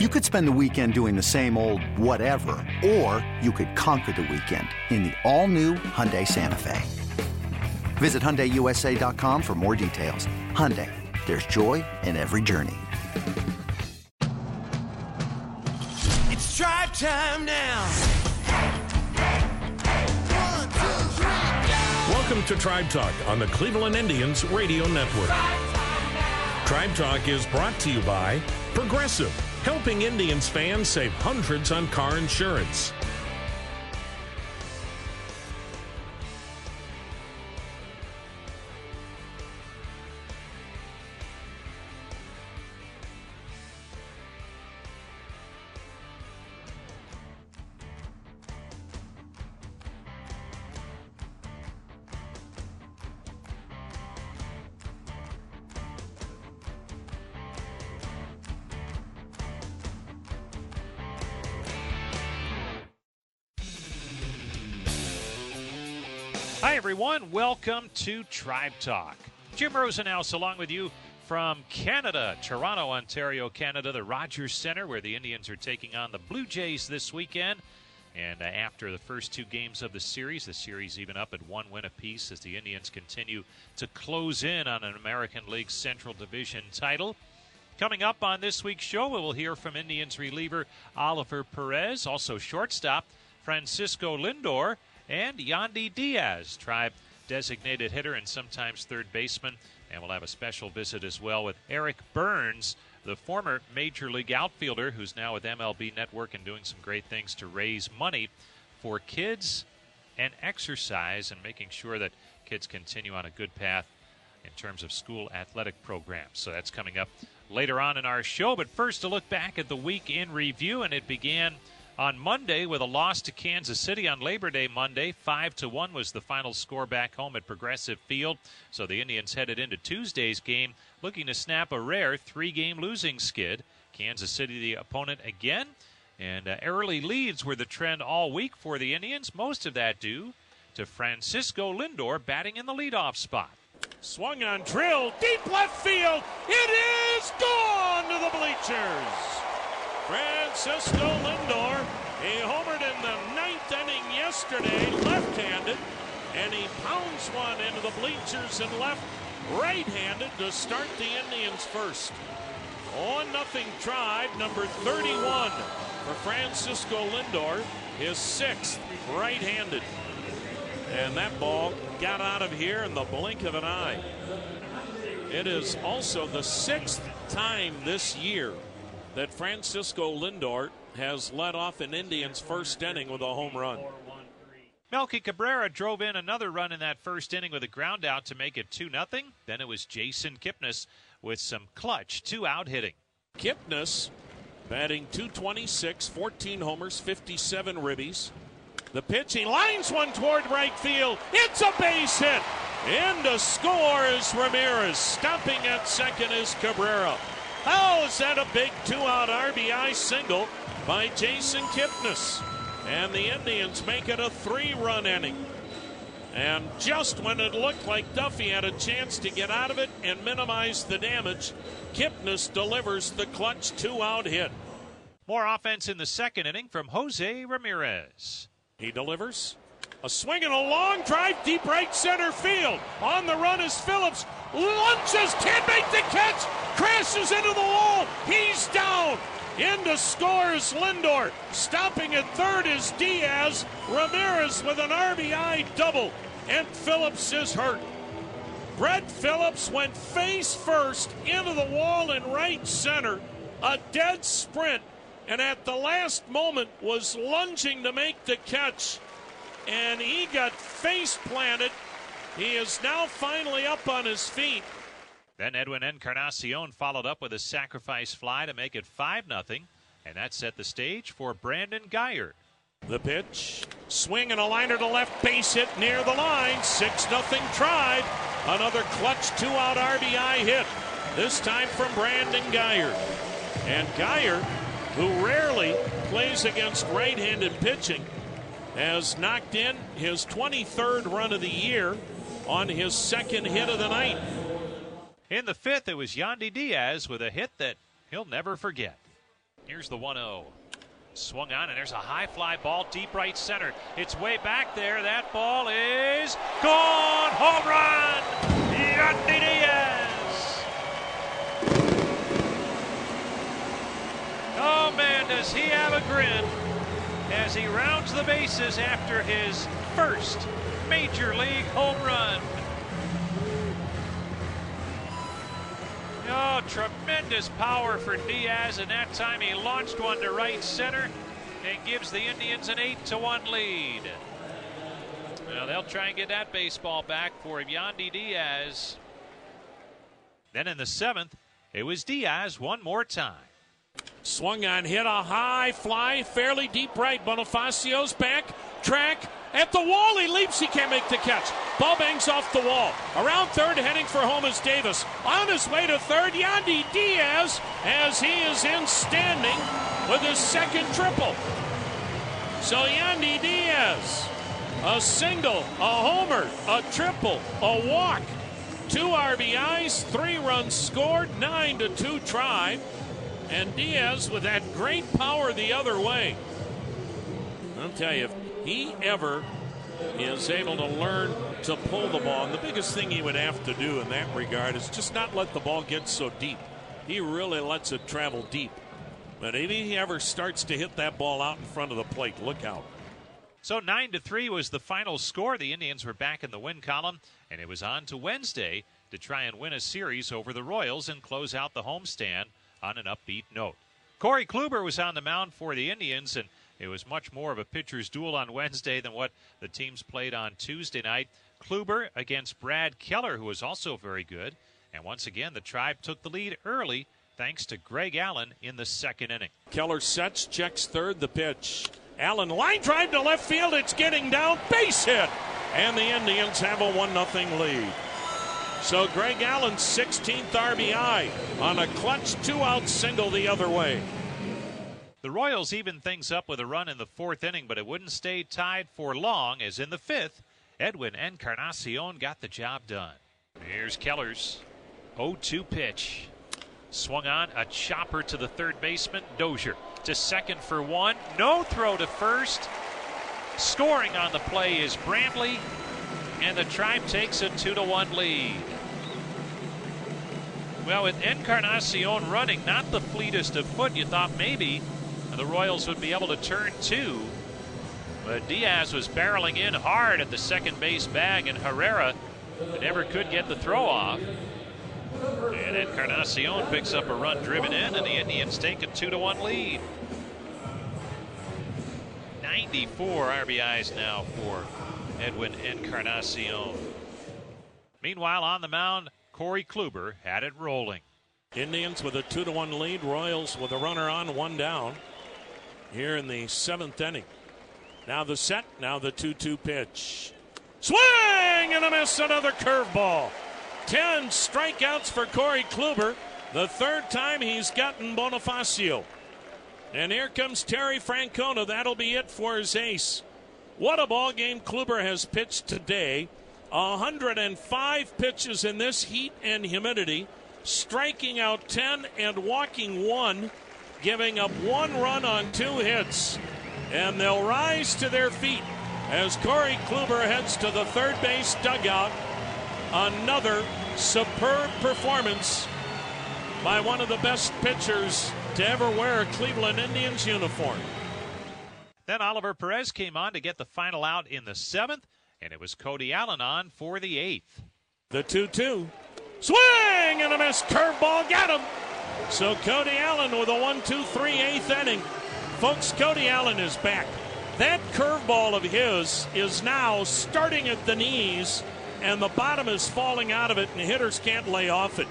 You could spend the weekend doing the same old whatever, or you could conquer the weekend in the all-new Hyundai Santa Fe. Visit HyundaiUSA.com for more details. Hyundai, there's joy in every journey. It's drive time now. Welcome to Tribe Talk on the Cleveland Indians Radio Network. Tribe Talk is brought to you by Progressive, helping Indians fans save hundreds on car insurance. Everyone. Welcome to Tribe Talk. Jim Rosenhaus along with you from Canada, Toronto, Ontario, Canada, the Rogers Center, where the Indians are taking on the Blue Jays this weekend. And uh, after the first two games of the series, the series even up at one win apiece as the Indians continue to close in on an American League Central Division title. Coming up on this week's show, we will hear from Indians reliever Oliver Perez, also shortstop Francisco Lindor, and Yandy Diaz, tribe designated hitter and sometimes third baseman. And we'll have a special visit as well with Eric Byrnes, the former Major League outfielder who's now with MLB Network and doing some great things to raise money for kids and exercise and making sure that kids continue on a good path in terms of school athletic programs. So that's coming up later on in our show. But first, a look back at the week in review, and it began on Monday with a loss to Kansas City on Labor Day Monday. 5 to 1 was the final score back home at Progressive Field. So the Indians headed into Tuesday's game looking to snap a rare three game losing skid. Kansas City, the opponent again. And uh, early leads were the trend all week for the Indians, most of that due to Francisco Lindor batting in the leadoff spot. Swung on drill, deep left field. It is gone to the bleachers. Francisco Lindor, he homered in the ninth inning yesterday, left-handed, and he pounds one into the bleachers and left right-handed to start the Indians first. On nothing Tribe, number 31 for Francisco Lindor, his sixth right-handed. And that ball got out of here in the blink of an eye. It is also the sixth time this year that Francisco Lindor has led off an Indians first inning with a home run. Melky Cabrera drove in another run in that first inning with a ground out to make it 2 0. Then it was Jason Kipnis with some clutch two out hitting. Kipnis batting 226, 14 homers, 57 ribbies. The pitch, he lines one toward right field. It's a base hit. In to score is Ramirez. Stopping at second is Cabrera. How is that a big two out RBI single by Jason Kipnis? And the Indians make it a three run inning. And just when it looked like Duffy had a chance to get out of it and minimize the damage, Kipnis delivers the clutch two out hit. More offense in the second inning from Jose Ramirez. He delivers. A swing and a long drive deep right center field. On the run is Phillips. Lunches, can't make the catch, crashes into the wall. He's down. In Into scores Lindor. Stopping at third is Diaz. Ramirez with an RBI double. And Phillips is hurt. Brett Phillips went face first into the wall in right center. A dead sprint. And at the last moment was lunging to make the catch and he got face planted. He is now finally up on his feet. Then Edwin Encarnacion followed up with a sacrifice fly to make it 5 0, and that set the stage for Brandon Guyer. The pitch, swing and a liner to left, base hit near the line. 6 0 Tribe. Another clutch two out RBI hit, this time from Brandon Guyer. And Guyer, who rarely plays against right handed pitching, has knocked in his 23rd run of the year on his second hit of the night. In the fifth, it was Yandy Diaz with a hit that he'll never forget. Here's the 1 0. Swung on, and there's a high fly ball deep right center. It's way back there. That ball is gone. Home run! Yandy Diaz! Oh man, does he have a grin as he rounds the bases after his first major league home run. Oh, tremendous power for Diaz, and that time he launched one to right center and gives the Indians an 8 to 1 lead. Now they'll try and get that baseball back for Yandy Diaz. Then in the seventh, it was Diaz one more time. Swung on, hit a high fly, fairly deep right. Bonifacio's back, track, at the wall. He leaps, he can't make the catch. Ball bangs off the wall. Around third, heading for home is Davis. On his way to third, Yandy Diaz, as he is in standing with his second triple. So Yandy Diaz, a single, a homer, a triple, a walk, two RBIs, three runs scored, nine to two Tribe, and Diaz with that great power the other way. I'll tell you, he ever is able to learn to pull the ball, and the biggest thing he would have to do in that regard is just not let the ball get so deep. He really lets it travel deep. But if he ever starts to hit that ball out in front of the plate, look out. So 9 to 3 was the final score. The Indians were back in the win column, and it was on to Wednesday to try and win a series over the Royals and close out the homestand on an upbeat note. Corey Kluber was on the mound for the Indians, and it was much more of a pitcher's duel on Wednesday than what the teams played on Tuesday night. Kluber against Brad Keller, who was also very good. And once again, the Tribe took the lead early thanks to Greg Allen in the second inning. Keller sets, checks third, the pitch. Allen line drive to left field. It's getting down. Base hit. And the Indians have a 1 0 lead. So Greg Allen's 16th RBI on a clutch two out single the other way. The Royals evened things up with a run in the fourth inning, but it wouldn't stay tied for long, as in the fifth, Edwin Encarnacion got the job done. Here's Keller's 0 2 pitch. Swung on, a chopper to the third baseman, Dozier. To second for one, no throw to first. Scoring on the play is Brantley, and the Tribe takes a 2 to 1 lead. Well, with Encarnacion running, not the fleetest of foot, you thought maybe the Royals would be able to turn two. But Diaz was barreling in hard at the second base bag, and Herrera never could get the throw off. And Encarnacion picks up a run driven in, and the Indians take a 2 to 1 lead. 94 RBIs now for Edwin Encarnacion. Meanwhile, on the mound, Corey Kluber had it rolling. Indians with a 2 to 1 lead, Royals with a runner on, one down here in the seventh inning. Now the set, now the 2 2 pitch. Swing and a miss, another curveball. 10 strikeouts for Corey Kluber. The third time he's gotten Bonifacio. And here comes Terry Francona. That'll be it for his ace. What a ball game Kluber has pitched today. 105 pitches in this heat and humidity, striking out 10 and walking one giving up one run on two hits. And they'll rise to their feet as Corey Kluber heads to the third base dugout. Another superb performance by one of the best pitchers to ever wear a Cleveland Indians uniform. Then Oliver Perez came on to get the final out in the seventh, and it was Cody Allen on for the eighth. The 2 2. Swing and a miss. Curveball got him. So Cody Allen with a 1 2 3 eighth inning. Folks, Cody Allen is back. That curveball of his is now starting at the knees, and the bottom is falling out of it, and hitters can't lay off it.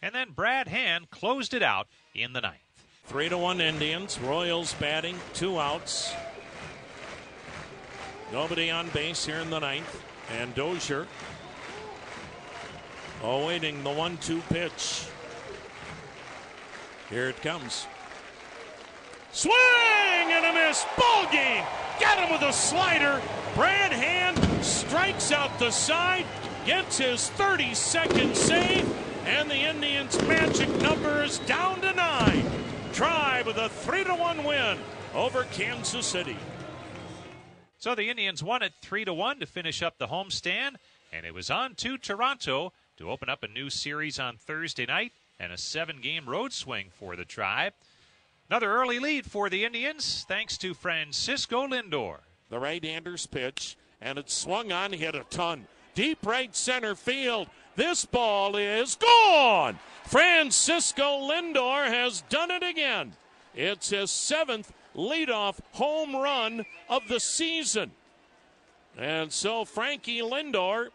And then Brad Hand closed it out in the ninth. Three to one Indians. Royals batting, two outs. Nobody on base here in the ninth. And Dozier awaiting the one two pitch. Here it comes. Swing and a miss. Ball game. Get him with a slider. Brad Hand strikes out the side, gets his 32nd save, and the Indians' magic number is down to nine. Tribe with a 3 to 1 win over Kansas City. So the Indians won it 3 to 1 to finish up the homestand, and it was on to Toronto to open up a new series on Thursday night and a seven game road swing for the Tribe. Another early lead for the Indians thanks to Francisco Lindor. The right hander's pitch, and it swung on, hit a ton. Deep right center field. This ball is gone. Francisco Lindor has done it again. It's his seventh leadoff home run of the season. And so Frankie Lindor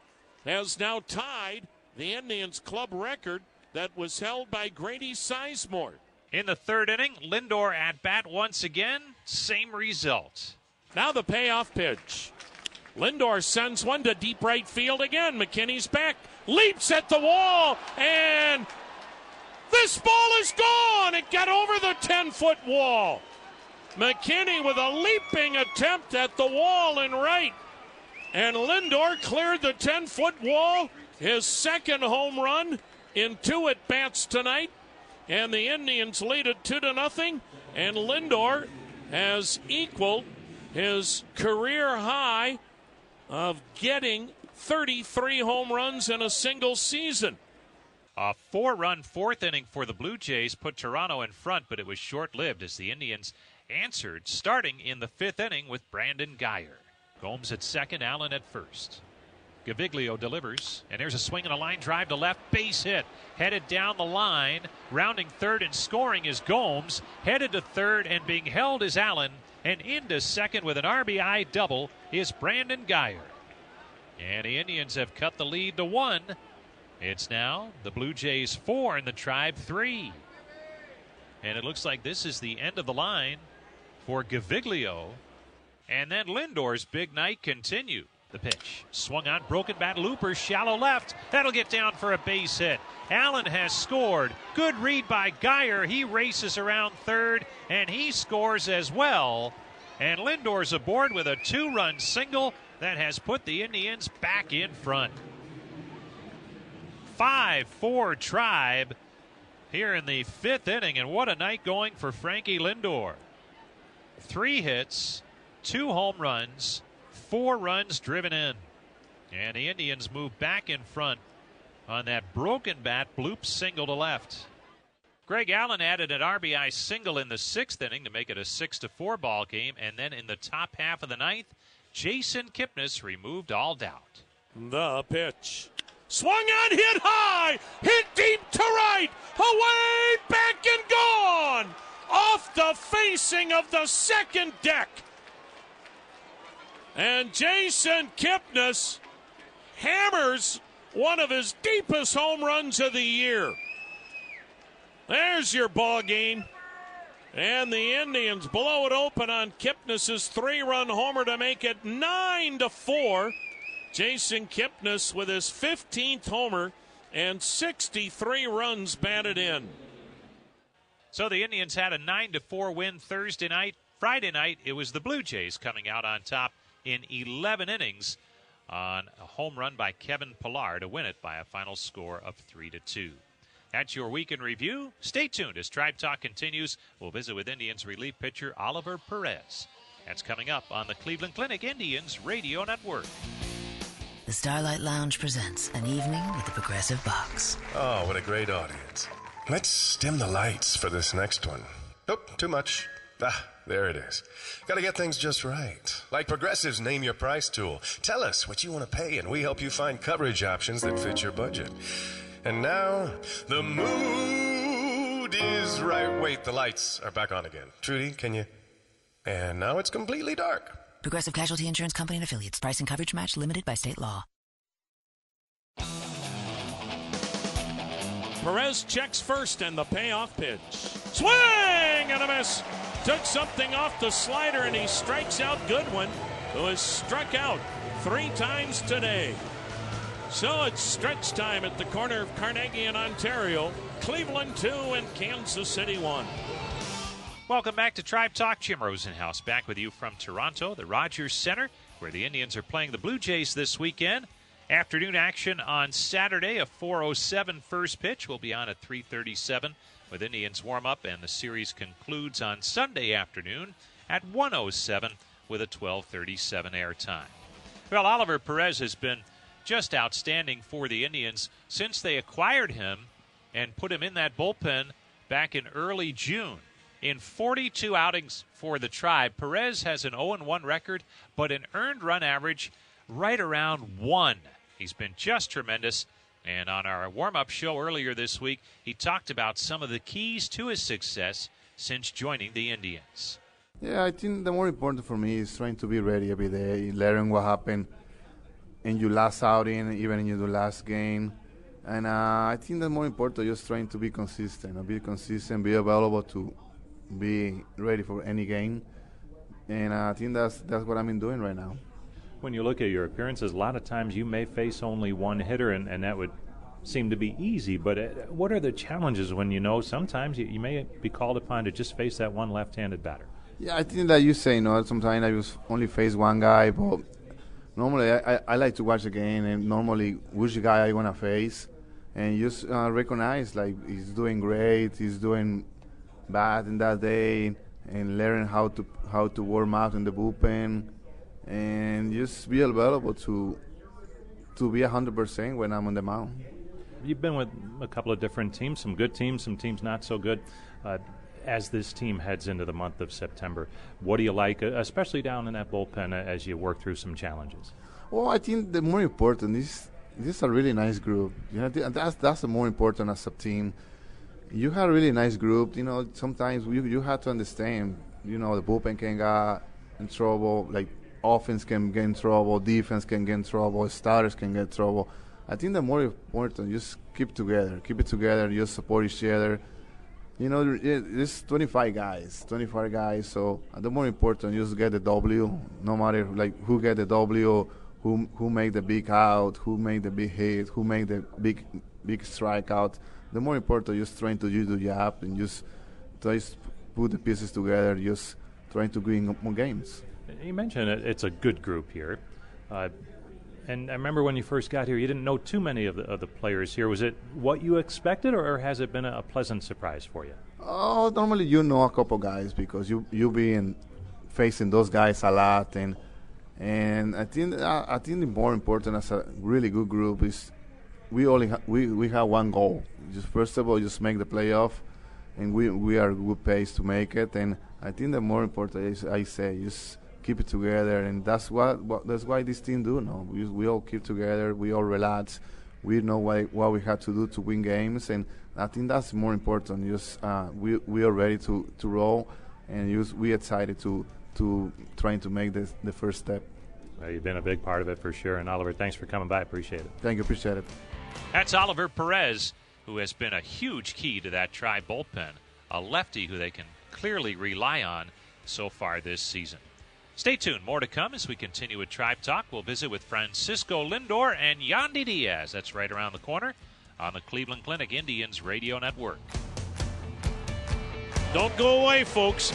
has now tied the Indians club record that was held by Grady Sizemore. In the third inning, Lindor at bat once again, same result. Now the payoff pitch. Lindor sends one to deep right field again. McKinney's back, leaps at the wall, and this ball is gone. It got over the 10 foot wall. McKinney with a leaping attempt at the wall in right. And Lindor cleared the 10 foot wall. His second home run in two at bats tonight. And the Indians lead it 2 to nothing. And Lindor has equaled his career high of getting 33 home runs in a single season. A four run fourth inning for the Blue Jays put Toronto in front, but it was short lived as the Indians answered, starting in the fifth inning with Brandon Guyer. Gomes at second, Allen at first. Gaviglio delivers, and there's a swing and a line drive to left, base hit. Headed down the line, rounding third and scoring is Gomes. Headed to third and being held is Allen. And into second with an RBI double is Brandon Guyer. And the Indians have cut the lead to one. It's now the Blue Jays four and the Tribe three. And it looks like this is the end of the line for Gaviglio. And then Lindor's big night continued. The pitch swung on, broken bat, looper, shallow left. That'll get down for a base hit. Allen has scored. Good read by Guyer. He races around third, and he scores as well. And Lindor's aboard with a two run single that has put the Indians back in front. 5 4 Tribe here in the fifth inning, and what a night going for Frankie Lindor. Three hits, two home runs, four runs driven in. And the Indians move back in front on that broken bat bloop single to left. Greg Allen added an RBI single in the sixth inning to make it a six to four ball game, and then in the top half of the ninth, Jason Kipnis removed all doubt. The pitch. Swung on, hit high, hit deep to right, away, back and gone, off the facing of the second deck. And Jason Kipnis hammers one of his deepest home runs of the year. There's your ball game. And the Indians blow it open on Kipnis's three-run homer to make it nine to four. Jason Kipnis with his 15th homer and 63 runs batted in. So the Indians had a 9 to 4 win Thursday night. Friday night, it was the Blue Jays coming out on top in 11 innings on a home run by Kevin Pillar to win it by a final score of 3 to 2. That's your week in review. Stay tuned as Tribe Talk continues. We'll visit with Indians relief pitcher Oliver Perez. That's coming up on the Cleveland Clinic Indians Radio Network. The Starlight Lounge presents an evening with the Progressive Box. Oh, what a great audience. Let's dim the lights for this next one. Nope, too much. Ah, there it is. Gotta get things just right. Like Progressive's Name Your Price tool. Tell us what you want to pay, and we help you find coverage options that fit your budget. And now, the mood is right. Wait, the lights are back on again. Trudy, can you? And now it's completely dark. Progressive Casualty Insurance Company and affiliates. Price and coverage match limited by state law. Perez checks first and the payoff pitch. Swing and a miss. Took something off the slider and he strikes out Goodwin, who has struck out three times today. So it's stretch time at the corner of Carnegie and Ontario. Cleveland 2 and Kansas City 1. Welcome back to Tribe Talk. Jim Rosenhaus back with you from Toronto, the Rogers Center, where the Indians are playing the Blue Jays this weekend. Afternoon action on Saturday, a 407 first pitch will be on at 337 with Indians warm up, and the series concludes on Sunday afternoon at 107 with a 12:37 airtime. Well, Oliver Perez has been just outstanding for the Indians since they acquired him and put him in that bullpen back in early June. In 42 outings for the Tribe, Perez has an 0 1 record, but an earned run average right around 1. He's been just tremendous. And on our warm up show earlier this week, he talked about some of the keys to his success since joining the Indians. Yeah, I think the more important for me is trying to be ready every day, learning what happened in your last outing, even in your last game. And uh, I think the more important just trying to be consistent, be consistent, be available to be ready for any game. And uh, I think that's that's what I'm doing right now. When you look at your appearances, a lot of times you may face only one hitter, and, and that would seem to be easy. But uh, what are the challenges when you know sometimes you, you may be called upon to just face that one left-handed batter? Yeah, I think that you say, you know, sometimes I just only face one guy, but normally I, I, like to watch the game and normally which guy I want to face and just uh, recognize like he's doing great, he's doing bad in that day, and learn how to how to warm up in the bullpen, and just be available to to be hundred percent when I'm on the mound. You've been with a couple of different teams, some good teams, some teams not so good. Uh, as this team heads into the month of September. What do you like, uh, especially down in that bullpen, uh, as you work through some challenges? Well, I think the more important is this is a really nice group. You know, that's that's the more important as a team. You have a really nice group. You know, sometimes you you have to understand. You know, the bullpen can get in trouble. Like offense can get in trouble, defense can get in trouble, starters can get in trouble. I think the more important, just keep together, keep it together, just support each other you know, it's 25 guys, 25 guys. So uh, the more important, just get the W. No matter like who get the W, who who make the big out, who make the big hit, who make the big big strikeout. The more important, just trying to do the job and just to put the pieces together. Just trying to win more games. You mentioned it, it's a good group here. Uh, and I remember when you first got here, you didn't know too many of the, of the players here. Was it what you expected, or, has it been a, pleasant surprise for you? Oh, normally you know a couple guys because you you been facing those guys a lot, and and I think uh, I think the more important as a really good group is we only ha- we we have one goal. Just first of all, just make the playoff, and we we are good pace to make it. And I think the more important is I say just keep it together, and that's what, what that's why this team do. No, we, we all keep together, we all relax, we know what what we have to do to win games, and I think that's more important. Just uh, we we are ready to to roll, and just we excited to to trying to make this the first step. Well, you've been a big part of it for sure, and Oliver, thanks for coming by. Appreciate it. Thank you, appreciate it. That's Oliver Perez, who has been a huge key to that Tribe bullpen, a lefty who they can clearly rely on so far this season. Stay tuned. More to come as we continue with Tribe Talk. We'll visit with Francisco Lindor and Yandy Diaz. That's right around the corner on the Cleveland Clinic Indians Radio Network. Don't go away, folks.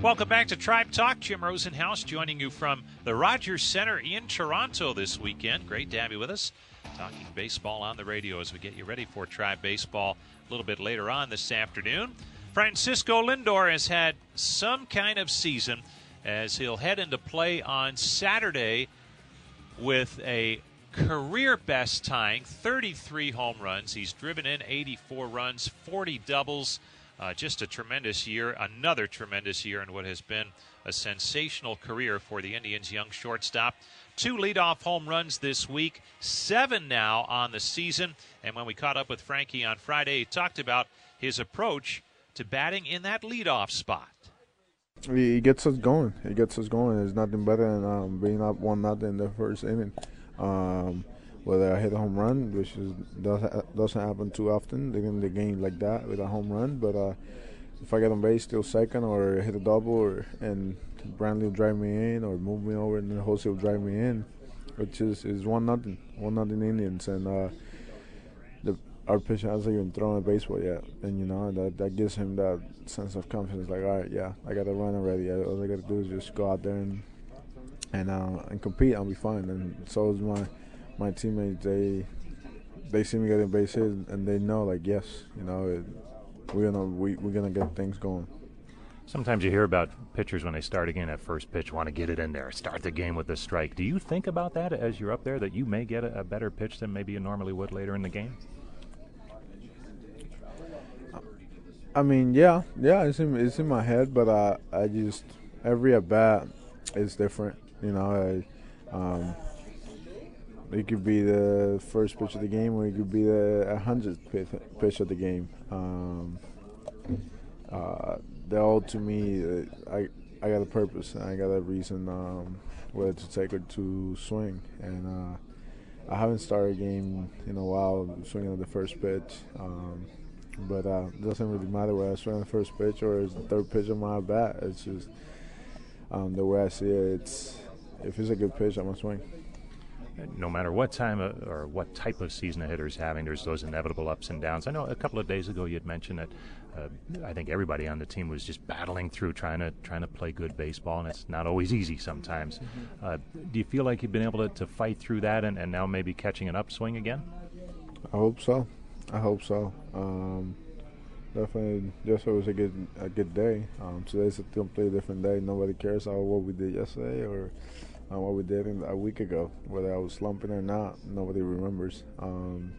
Mm. Welcome back to Tribe Talk. Jim Rosenhaus joining you from the Rogers Center in Toronto this weekend. Great to have you with us talking baseball on the radio as we get you ready for Tribe Baseball a little bit later on this afternoon. Francisco Lindor has had some kind of season as he'll head into play on Saturday with a career best tying 33 home runs. He's driven in 84 runs, 40 doubles. Uh, just a tremendous year, another tremendous year in what has been a sensational career for the Indians' young shortstop. Two leadoff home runs this week, seven now on the season. And when we caught up with Frankie on Friday, he talked about his approach to batting in that leadoff spot. He gets us going. He gets us going. There's nothing better than um, being up one nothing in the first inning. Um, whether I hit a home run, which is, does, doesn't happen too often in the game like that with a home run, but uh, if I get on base, still second, or hit a double, or and Brantley will drive me in, or move me over, and then Jose will drive me in, which is is one nothing, one nothing Indians, and uh, the our pitcher hasn't even thrown a baseball yet, and you know that that gives him that sense of confidence. Like, all right, yeah, I got to run already. All I got to do is just go out there and and uh, and compete, I'll be fine. And so is my my teammates. They they see me getting base hit, and they know like yes, you know, it, we're gonna we, we're gonna get things going. Sometimes you hear about pitchers when they start again at first pitch, want to get it in there, start the game with a strike. Do you think about that as you're up there, that you may get a, a better pitch than maybe you normally would later in the game? I mean, yeah, yeah, it's in it's in my head, but I I just every at bat is different. You know, I, um, it could be the first pitch of the game, or it could be the hundredth pitch of the game. Um, uh, they're all to me. Uh, I I got a purpose. I got a reason um, whether to take or to swing, and uh, I haven't started a game in a while swinging at the first pitch. Um, but uh, it doesn't really matter whether I swing the first pitch or it's the third pitch of my bat. It's just um, the way I see it. It's if it's a good pitch, I'm gonna swing. No matter what time of, or what type of season a hitter is having, there's those inevitable ups and downs. I know a couple of days ago you had mentioned that uh, I think everybody on the team was just battling through trying to trying to play good baseball, and it's not always easy sometimes. Mm-hmm. Uh, do you feel like you've been able to, to fight through that and, and now maybe catching an upswing again? I hope so. I hope so. Um, definitely, yesterday was a good a good day. Um, today's a completely different day. Nobody cares about what we did yesterday or what we did in, a week ago. Whether I was slumping or not, nobody remembers. Um,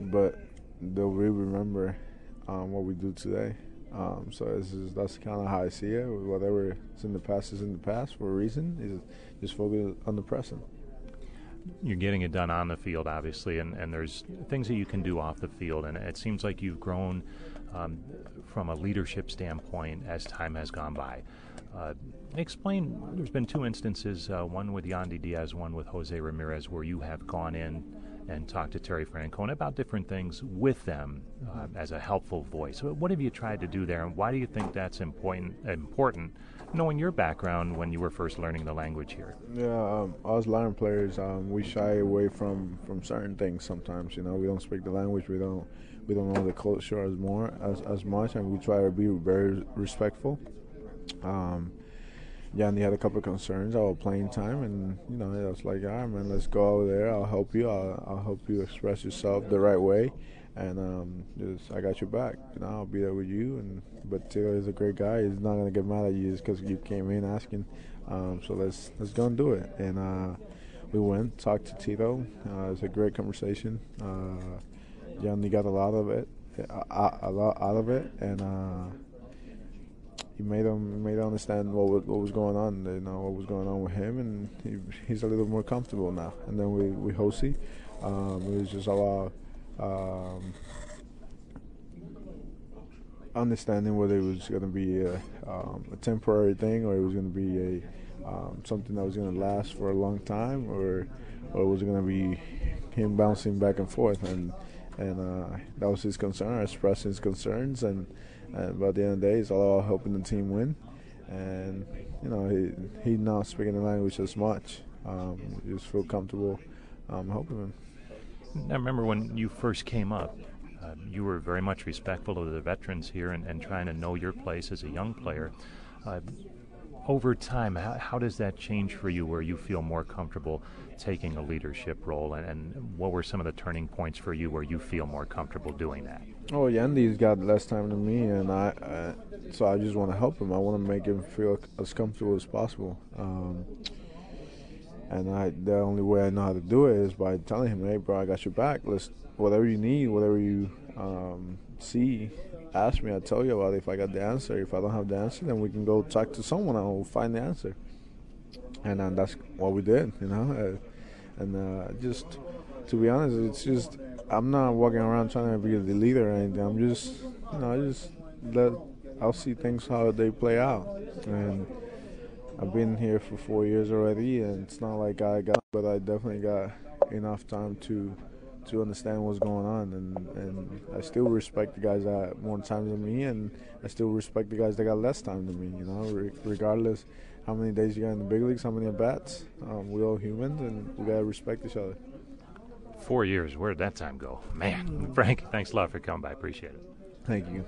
but they'll really remember um, what we do today. Um, so is, that's kind of how I see it. Whatever is in the past is in the past for a reason. Is just focus on the present you're getting it done on the field, obviously, and, and there's things that you can do off the field. And it seems like you've grown um, from a leadership standpoint as time has gone by. Uh, explain, there's been two instances, uh, one with Yandy Diaz, one with Jose Ramirez, where you have gone in and talked to Terry Francona about different things with them uh, as a helpful voice. What have you tried to do there, and why do you think that's important? Important knowing your background when you were first learning the language here? Yeah, um, us Latin players, um, we shy away from, from certain things sometimes. You know, we don't speak the language, we don't we don't know the culture as more as, as much, and we try to be very respectful. Um, yeah, and he had a couple of concerns about playing time, and you know, I was like, all right, man, let's go over there. I'll help you. I'll, I'll help you express yourself the right way and um, just I got your back. You know, I'll be there with you. And but Tito is a great guy. He's not gonna get mad at you just because you came in asking. Um, so let's let's go and do it. And uh, we went, talked to Tito. Uh, it was a great conversation. Uh, Yandy got a lot of it, a, a lot out of it, and uh, he made him made him understand what was, what was going on. You know what was going on with him, and he, he's a little more comfortable now. And then we we Josie. Um, it was just a lot um, understanding whether it was going to be a, um, a, temporary thing or it was going to be a um, something that was going to last for a long time, or or was it going to be him bouncing back and forth, and and uh, that was his concern, expressing his concerns, and, and by the end of the day, it's all about helping the team win, and you know he he not speaking the language as much, um, just feel comfortable um, helping him. I remember when you first came up, uh, you were very much respectful of the veterans here and, and trying to know your place as a young player. Uh, over time, how, how, does that change for you where you feel more comfortable taking a leadership role? And, and, what were some of the turning points for you where you feel more comfortable doing that? Oh, Yandy's got less time than me, and I, uh, so I just want to help him. I want to make him feel as comfortable as possible. Um, and I the only way I know how to do it is by telling him, "Hey, bro, I got your back. Let's whatever you need, whatever you um, see, ask me. I'll tell you about it if I got the answer. If I don't have the answer, then we can go talk to someone and we'll find the answer." And uh, that's what we did, you know. Uh, and uh, just to be honest, it's just I'm not walking around trying to be the leader or anything. I'm just, you know, I just let I'll see things how they play out and I've been here for four years already, and it's not like I got, but I definitely got enough time to to understand what's going on, and and I still respect the guys that more time than me, and I still respect the guys that got less time than me. You know, re- regardless how many days you got in the big leagues, how many at bats, um, we're all humans, and we gotta respect each other. Four years, where did that time go? Man, Frank, thanks a lot for coming by. Appreciate it. Thank you.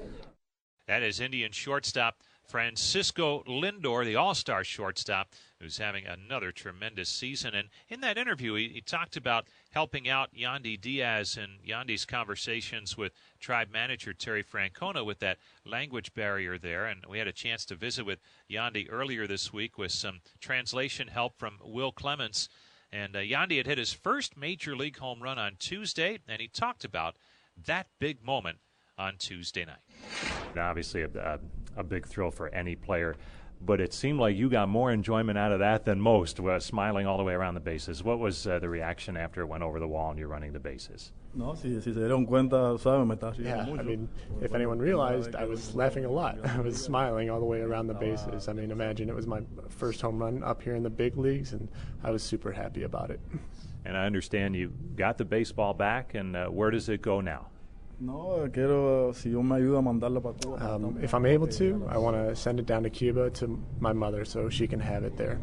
That is Indian shortstop Francisco Lindor, the all star shortstop, who's having another tremendous season. And in that interview, he, he, talked about helping out Yandy Diaz and Yandy's conversations with tribe manager Terry Francona with that language barrier there. And we had a chance to visit with Yandy earlier this week with some translation help from Will Clements. And uh, had hit his first major league home run on Tuesday, and he talked about that big moment on Tuesday night. Obviously, a, a, a big thrill for any player but it seemed like you got more enjoyment out of that than most, uh, smiling all the way around the bases. What was uh, the reaction after it went over the wall and you're running the bases? No, si, si se dieron cuenta, saben, me estaba Yeah, I mean, if anyone realized, I was laughing a lot. I was smiling all the way around the bases. I mean, imagine it was my first home run up here in the big leagues, and I was super happy about it. And I understand you got the baseball back, and uh, where does it go now? No, quiero, si me ayuda a mandarla para Cuba. Um, if I'm able to, I want to send it down to Cuba to my mother so she can have it there.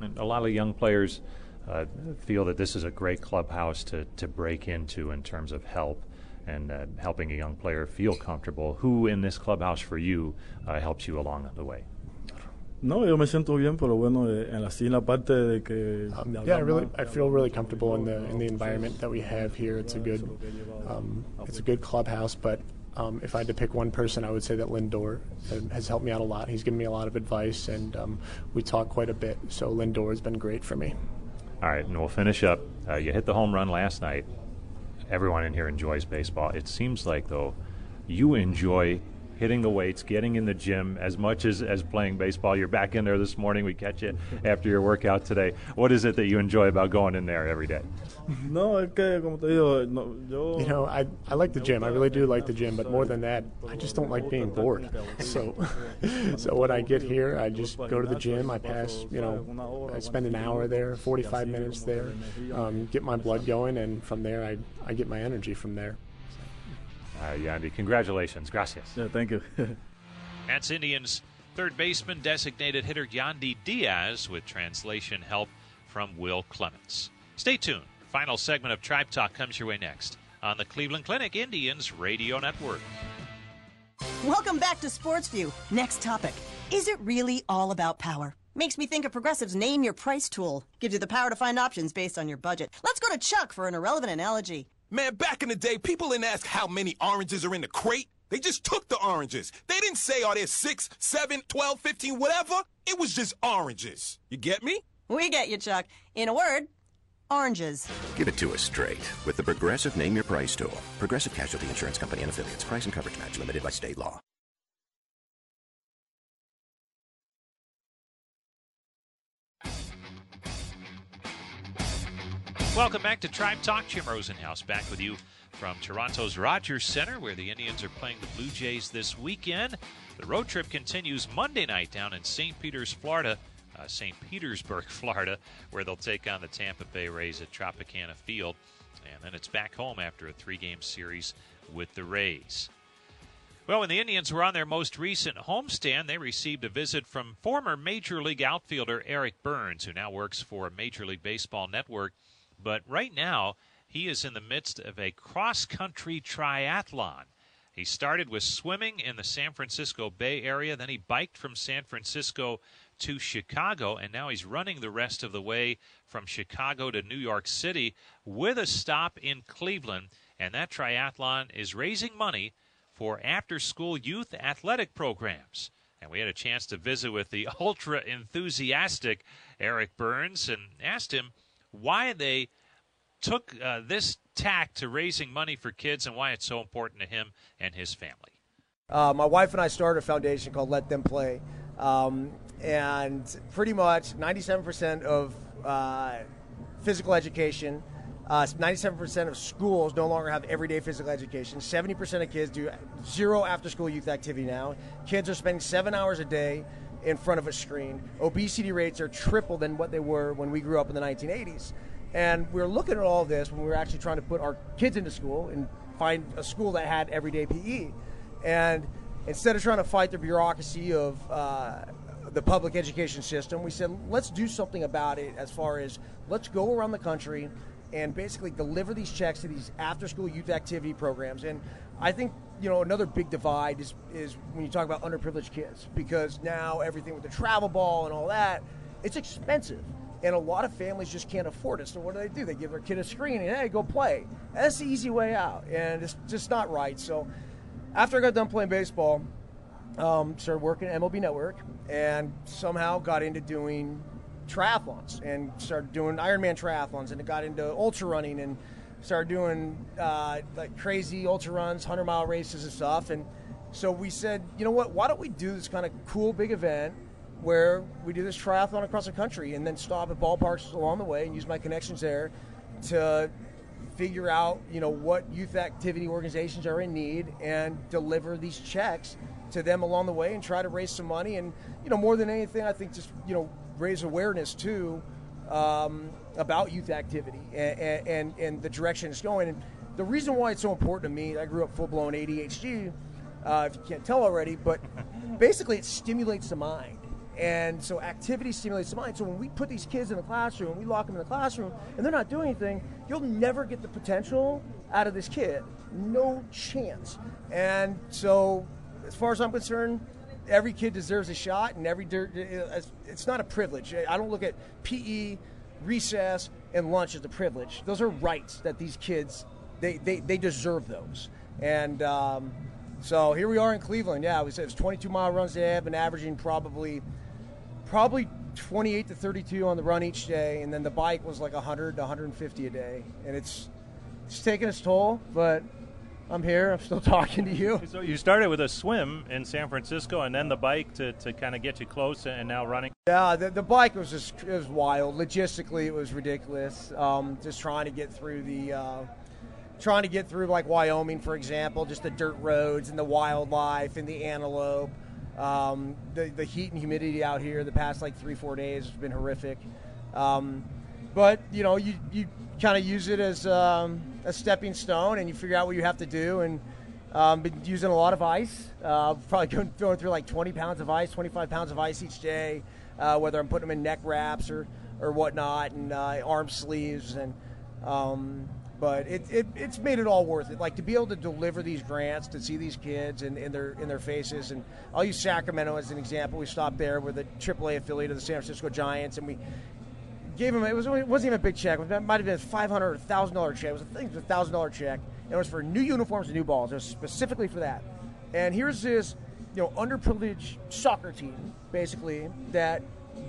And a lot of young players uh, feel that this is a great clubhouse to, to break into in terms of help and uh, helping a young player feel comfortable. Who in this clubhouse for you uh, helps you along the way? No, yo me siento bien, pero bueno, eh, en así la parte de que. Um, yeah, I really, I feel really comfortable in the in the environment that we have here. It's a good, um, it's a good clubhouse. But um, if I had to pick one person, I would say that Lindor has helped me out a lot. He's given me a lot of advice, and um, we talk quite a bit. So Lindor has been great for me. All right, and we'll finish up. Uh, you hit the home run last night. Everyone in here enjoys baseball. It seems like though, you enjoy hitting the weights, getting in the gym as much as, as playing baseball. You're back in there this morning. We catch you after your workout today. What is it that you enjoy about going in there every day? No, es que, como te digo, no, yo. You know, I, I like the gym. I really do like the gym, but more than that, I just don't like being bored. So, so when I get here, I just go to the gym. I pass, you know, I spend an hour there, 45 minutes there, um, get my blood going, and from there, I, I get my energy from there. Uh, Yandy, congratulations. Gracias. Yeah, thank you. That's Indians third baseman designated hitter Yandy Diaz with translation help from Will Clements. Stay tuned. Final segment of Tribe Talk comes your way next on the Cleveland Clinic Indians Radio Network. Welcome back to Sports View. Next topic. Is it really all about power? Makes me think of Progressive's Name Your Price tool. Gives you the power to find options based on your budget. Let's go to Chuck for an irrelevant analogy. Man, back in the day, people didn't ask how many oranges are in the crate. They just took the oranges. They didn't say, are there 6, 7, 12, 15, whatever. It was just oranges. You get me? We get you, Chuck. In a word, oranges. Give it to us straight with the Progressive Name Your Price tool. Progressive Casualty Insurance Company and affiliates. Price and coverage match limited by state law. Welcome back to Tribe Talk. Jim Rosenhaus back with you from Toronto's Rogers Center, where the Indians are playing the Blue Jays this weekend. The road trip continues Monday night down in St. Peters, Florida, uh, St. Petersburg, Florida, where they'll take on the Tampa Bay Rays at Tropicana Field. And then it's back home after a three game series with the Rays. Well, when the Indians were on their most recent homestand, they received a visit from former Major League outfielder Eric Byrnes, who now works for Major League Baseball Network. But right now, he is in the midst of a cross country triathlon. He started with swimming in the San Francisco Bay Area, then he biked from San Francisco to Chicago, and now he's running the rest of the way from Chicago to New York City with a stop in Cleveland. And that triathlon is raising money for after school youth athletic programs. And we had a chance to visit with the ultra enthusiastic Eric Byrnes and asked him why they took uh, this tack to raising money for kids and why it's so important to him and his family. Uh, my wife and I started a foundation called Let Them Play. Um, and pretty much 97% of uh, physical education, uh, 97% of schools no longer have everyday physical education. 70% of kids do zero after school youth activity now. Kids are spending seven hours a day in front of a screen. Obesity rates are triple than what they were when we grew up in the 1980s. And we were looking at all this when we were actually trying to put our kids into school and find a school that had everyday PE. And instead of trying to fight the bureaucracy of uh, the public education system, we said, let's do something about it as far as let's go around the country and basically deliver these checks to these after school youth activity programs. And I think you know another big divide is is when you talk about underprivileged kids because now everything with the travel ball and all that, it's expensive. And a lot of families just can't afford it. So what do they do? They give their kid a screen and hey, go play. That's the easy way out, and it's just not right. So after I got done playing baseball, um, started working at MLB Network, and somehow got into doing triathlons and started doing Ironman triathlons, and it got into ultra running and started doing uh, like crazy ultra runs, hundred mile races and stuff. And so we said, you know what? Why don't we do this kind of cool big event? Where we do this triathlon across the country and then stop at ballparks along the way and use my connections there to figure out, you know, what youth activity organizations are in need and deliver these checks to them along the way and try to raise some money and, you know, more than anything, I think just, you know, raise awareness too um, about youth activity and, and, and the direction it's going. And the reason why it's so important to me, I grew up full blown ADHD, uh, if you can't tell already, but basically it stimulates the mind. And so activity stimulates the mind. So when we put these kids in the classroom, we lock them in the classroom, and they're not doing anything, you'll never get the potential out of this kid. No chance. And so, as far as I'm concerned, every kid deserves a shot, and every it's not a privilege. I don't look at PE, recess, and lunch as a privilege. Those are rights that these kids they they, they deserve those. And um, so here we are in Cleveland. Yeah, it was, it was 22 mile runs today. I've been averaging probably probably 28 to 32 on the run each day, and then the bike was like 100 to 150 a day, and it's it's taking its toll, but I'm here. I'm still talking to you. So you started with a swim in San Francisco, and then the bike to, to kind of get you close, and now running. Yeah, the, the bike was just it was wild. Logistically, it was ridiculous. Um, just trying to get through the. Uh, trying to get through like Wyoming, for example, just the dirt roads and the wildlife and the antelope. Um, the, the heat and humidity out here the past like three, four days has been horrific. Um, but, you know, you, you kind of use it as um, a stepping stone and you figure out what you have to do. And um, been using a lot of ice, uh, probably going, going through like 20 pounds of ice, 25 pounds of ice each day, uh, whether I'm putting them in neck wraps or, or whatnot, and uh, arm sleeves. And um, but it, it, it's made it all worth it. Like to be able to deliver these grants, to see these kids in, in their in their faces, and I'll use Sacramento as an example. We stopped there with a AAA affiliate of the San Francisco Giants, and we gave him. It was it wasn't even a big check. It might have been a five hundred or thousand dollar check. It was a, it was a thousand dollar check. And it was for new uniforms and new balls. It was specifically for that. And here's this, you know, underprivileged soccer team basically that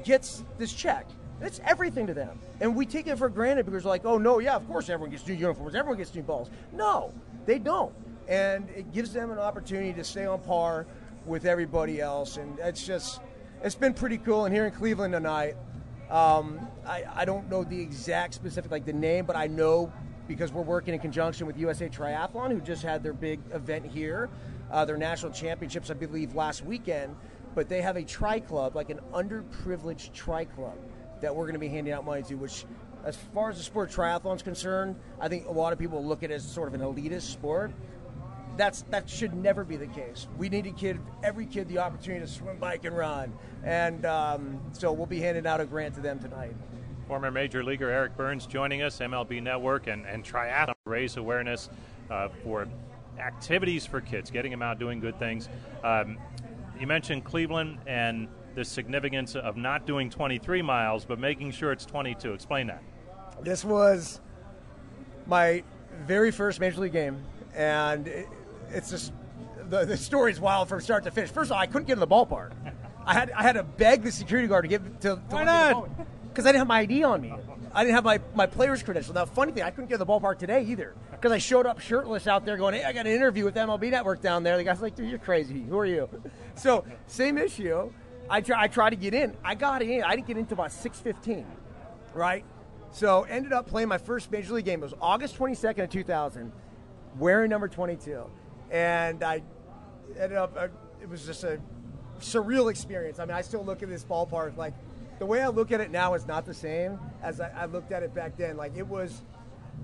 gets this check it's everything to them. And we take it for granted because like, oh no, yeah, of course everyone gets new uniforms, everyone gets new balls. No, they don't. And it gives them an opportunity to stay on par with everybody else. And it's just, it's been pretty cool. And here in Cleveland tonight, um, I, I don't know the exact specific, like the name, but I know because we're working in conjunction with USA Triathlon, who just had their big event here, uh, their national championships, I believe, last weekend. But they have a tri club, like an underprivileged tri club that we're going to be handing out money to, which, as far as the sport triathlon is concerned, I think a lot of people look at it as sort of an elitist sport. That's that should never be the case. We need to give every kid the opportunity to swim, bike, and run, and um, so we'll be handing out a grant to them tonight. Former Major Leaguer Eric Byrnes joining us, MLB Network, and, and Triathlon raise awareness uh, for activities for kids, getting them out doing good things. Um, you mentioned Cleveland and the significance of not doing 23 miles, but making sure it's 22. Explain that. This was my very first major league game, and it's just the, the story's wild from start to finish. First of all, I couldn't get in the ballpark. I had I had to beg the security guard to get to, to why not? Because I didn't have my ID on me. I didn't have my, my player's credential. Now, funny thing, I couldn't get in the ballpark today either because I showed up shirtless out there going, hey, I got an interview with MLB Network down there. The guy's like, dude, you're crazy. Who are you? So, same issue. I try, I tried to get in. I got in. I didn't get into about 6:15, right? So ended up playing my first major league game. It was August 22nd of 2000, wearing number 22, and I ended up. Uh, it was just a surreal experience. I mean, I still look at this ballpark like the way I look at it now is not the same as I, I looked at it back then. Like it was,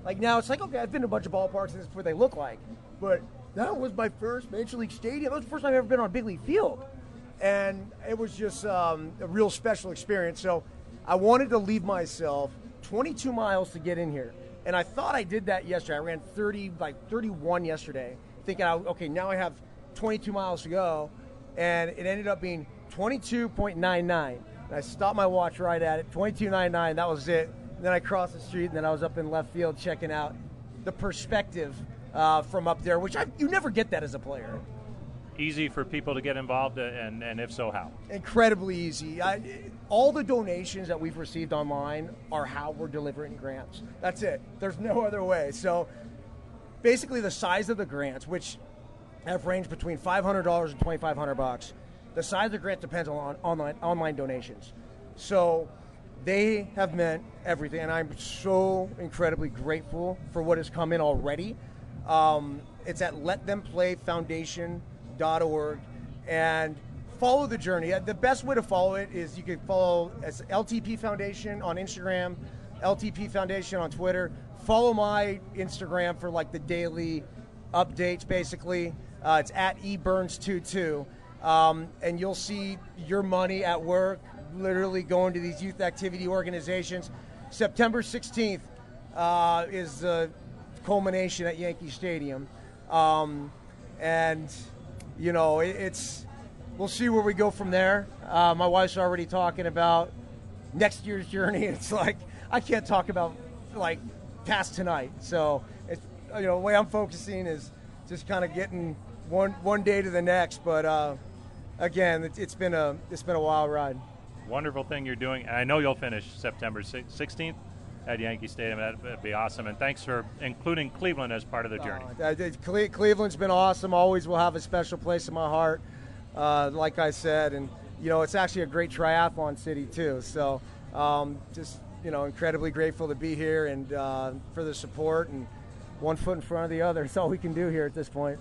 like now it's like okay, I've been to a bunch of ballparks and this is what they look like, but that was my first major league stadium. That was the first time I've ever been on a big league field and it was just um, a real special experience. So I wanted to leave myself 22 miles to get in here, and I thought I did that yesterday. I ran 30, like 31 yesterday. Thinking, okay, now I have 22 miles to go, and it ended up being 22.99. And I stopped my watch right at it, 22.99. That was it. And then I crossed the street, and then I was up in left field checking out the perspective uh, from up there, which I, you never get that as a player. Easy for people to get involved, uh, and, and if so, how? Incredibly easy. I, all the donations that we've received online are how we're delivering grants. That's it. There's no other way. So basically, the size of the grants, which have ranged between $500 and 2500 bucks, the size of the grant depends on online, online donations. So they have meant everything, and I'm so incredibly grateful for what has come in already. Um, it's at letthemplayfoundation.org and follow the journey. The best way to follow it is you can follow as LTP Foundation on Instagram, LTP Foundation on Twitter. Follow my Instagram for like the daily updates, basically. Uh, it's at eburns22. Um, and you'll see your money at work, literally going to these youth activity organizations. September 16th uh, is the culmination at Yankee Stadium. Um, and, you know, it, it's, we'll see where we go from there. Uh, my wife's already talking about next year's journey. It's like, I can't talk about, like, past tonight. So, it's, you know, the way I'm focusing is just kind of getting one, one day to the next. But, uh, again, it, it's been a, it's been a wild ride. Wonderful thing you're doing. I know you'll finish September 16th at Yankee Stadium. That'd, that'd, be awesome. And thanks for including Cleveland as part of the journey. Uh, Cleveland's been awesome. Always will have a special place in my heart, uh, like I said. And, you know, it's actually a great triathlon city, too. So um, just, you know, incredibly grateful to be here and uh, for the support. And one foot in front of the other. It's all we can do here at this point.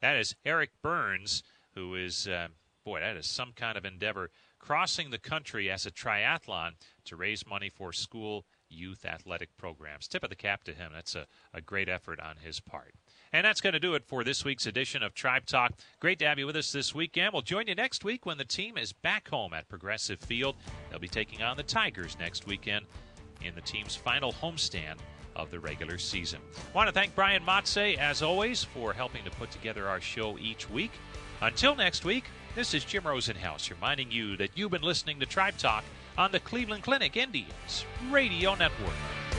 That is Eric Byrnes, who is, uh, boy, that is some kind of endeavor crossing the country as a triathlon to raise money for school youth athletic programs. Tip of the cap to him. That's a, a great effort on his part. And that's going to do it for this week's edition of Tribe Talk. Great to have you with us this weekend. We'll join you next week when the team is back home at Progressive Field. They'll be taking on the Tigers next weekend in the team's final homestand of the regular season. I want to thank Brian Motze, as always, for helping to put together our show each week. Until next week, this is Jim Rosenhaus reminding you that you've been listening to Tribe Talk on the Cleveland Clinic Indians Radio Network.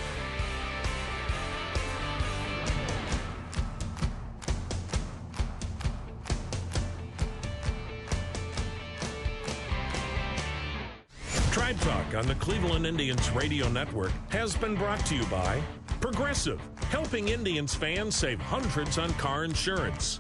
Tribe Talk on the Cleveland Indians Radio Network has been brought to you by Progressive, helping Indians fans save hundreds on car insurance.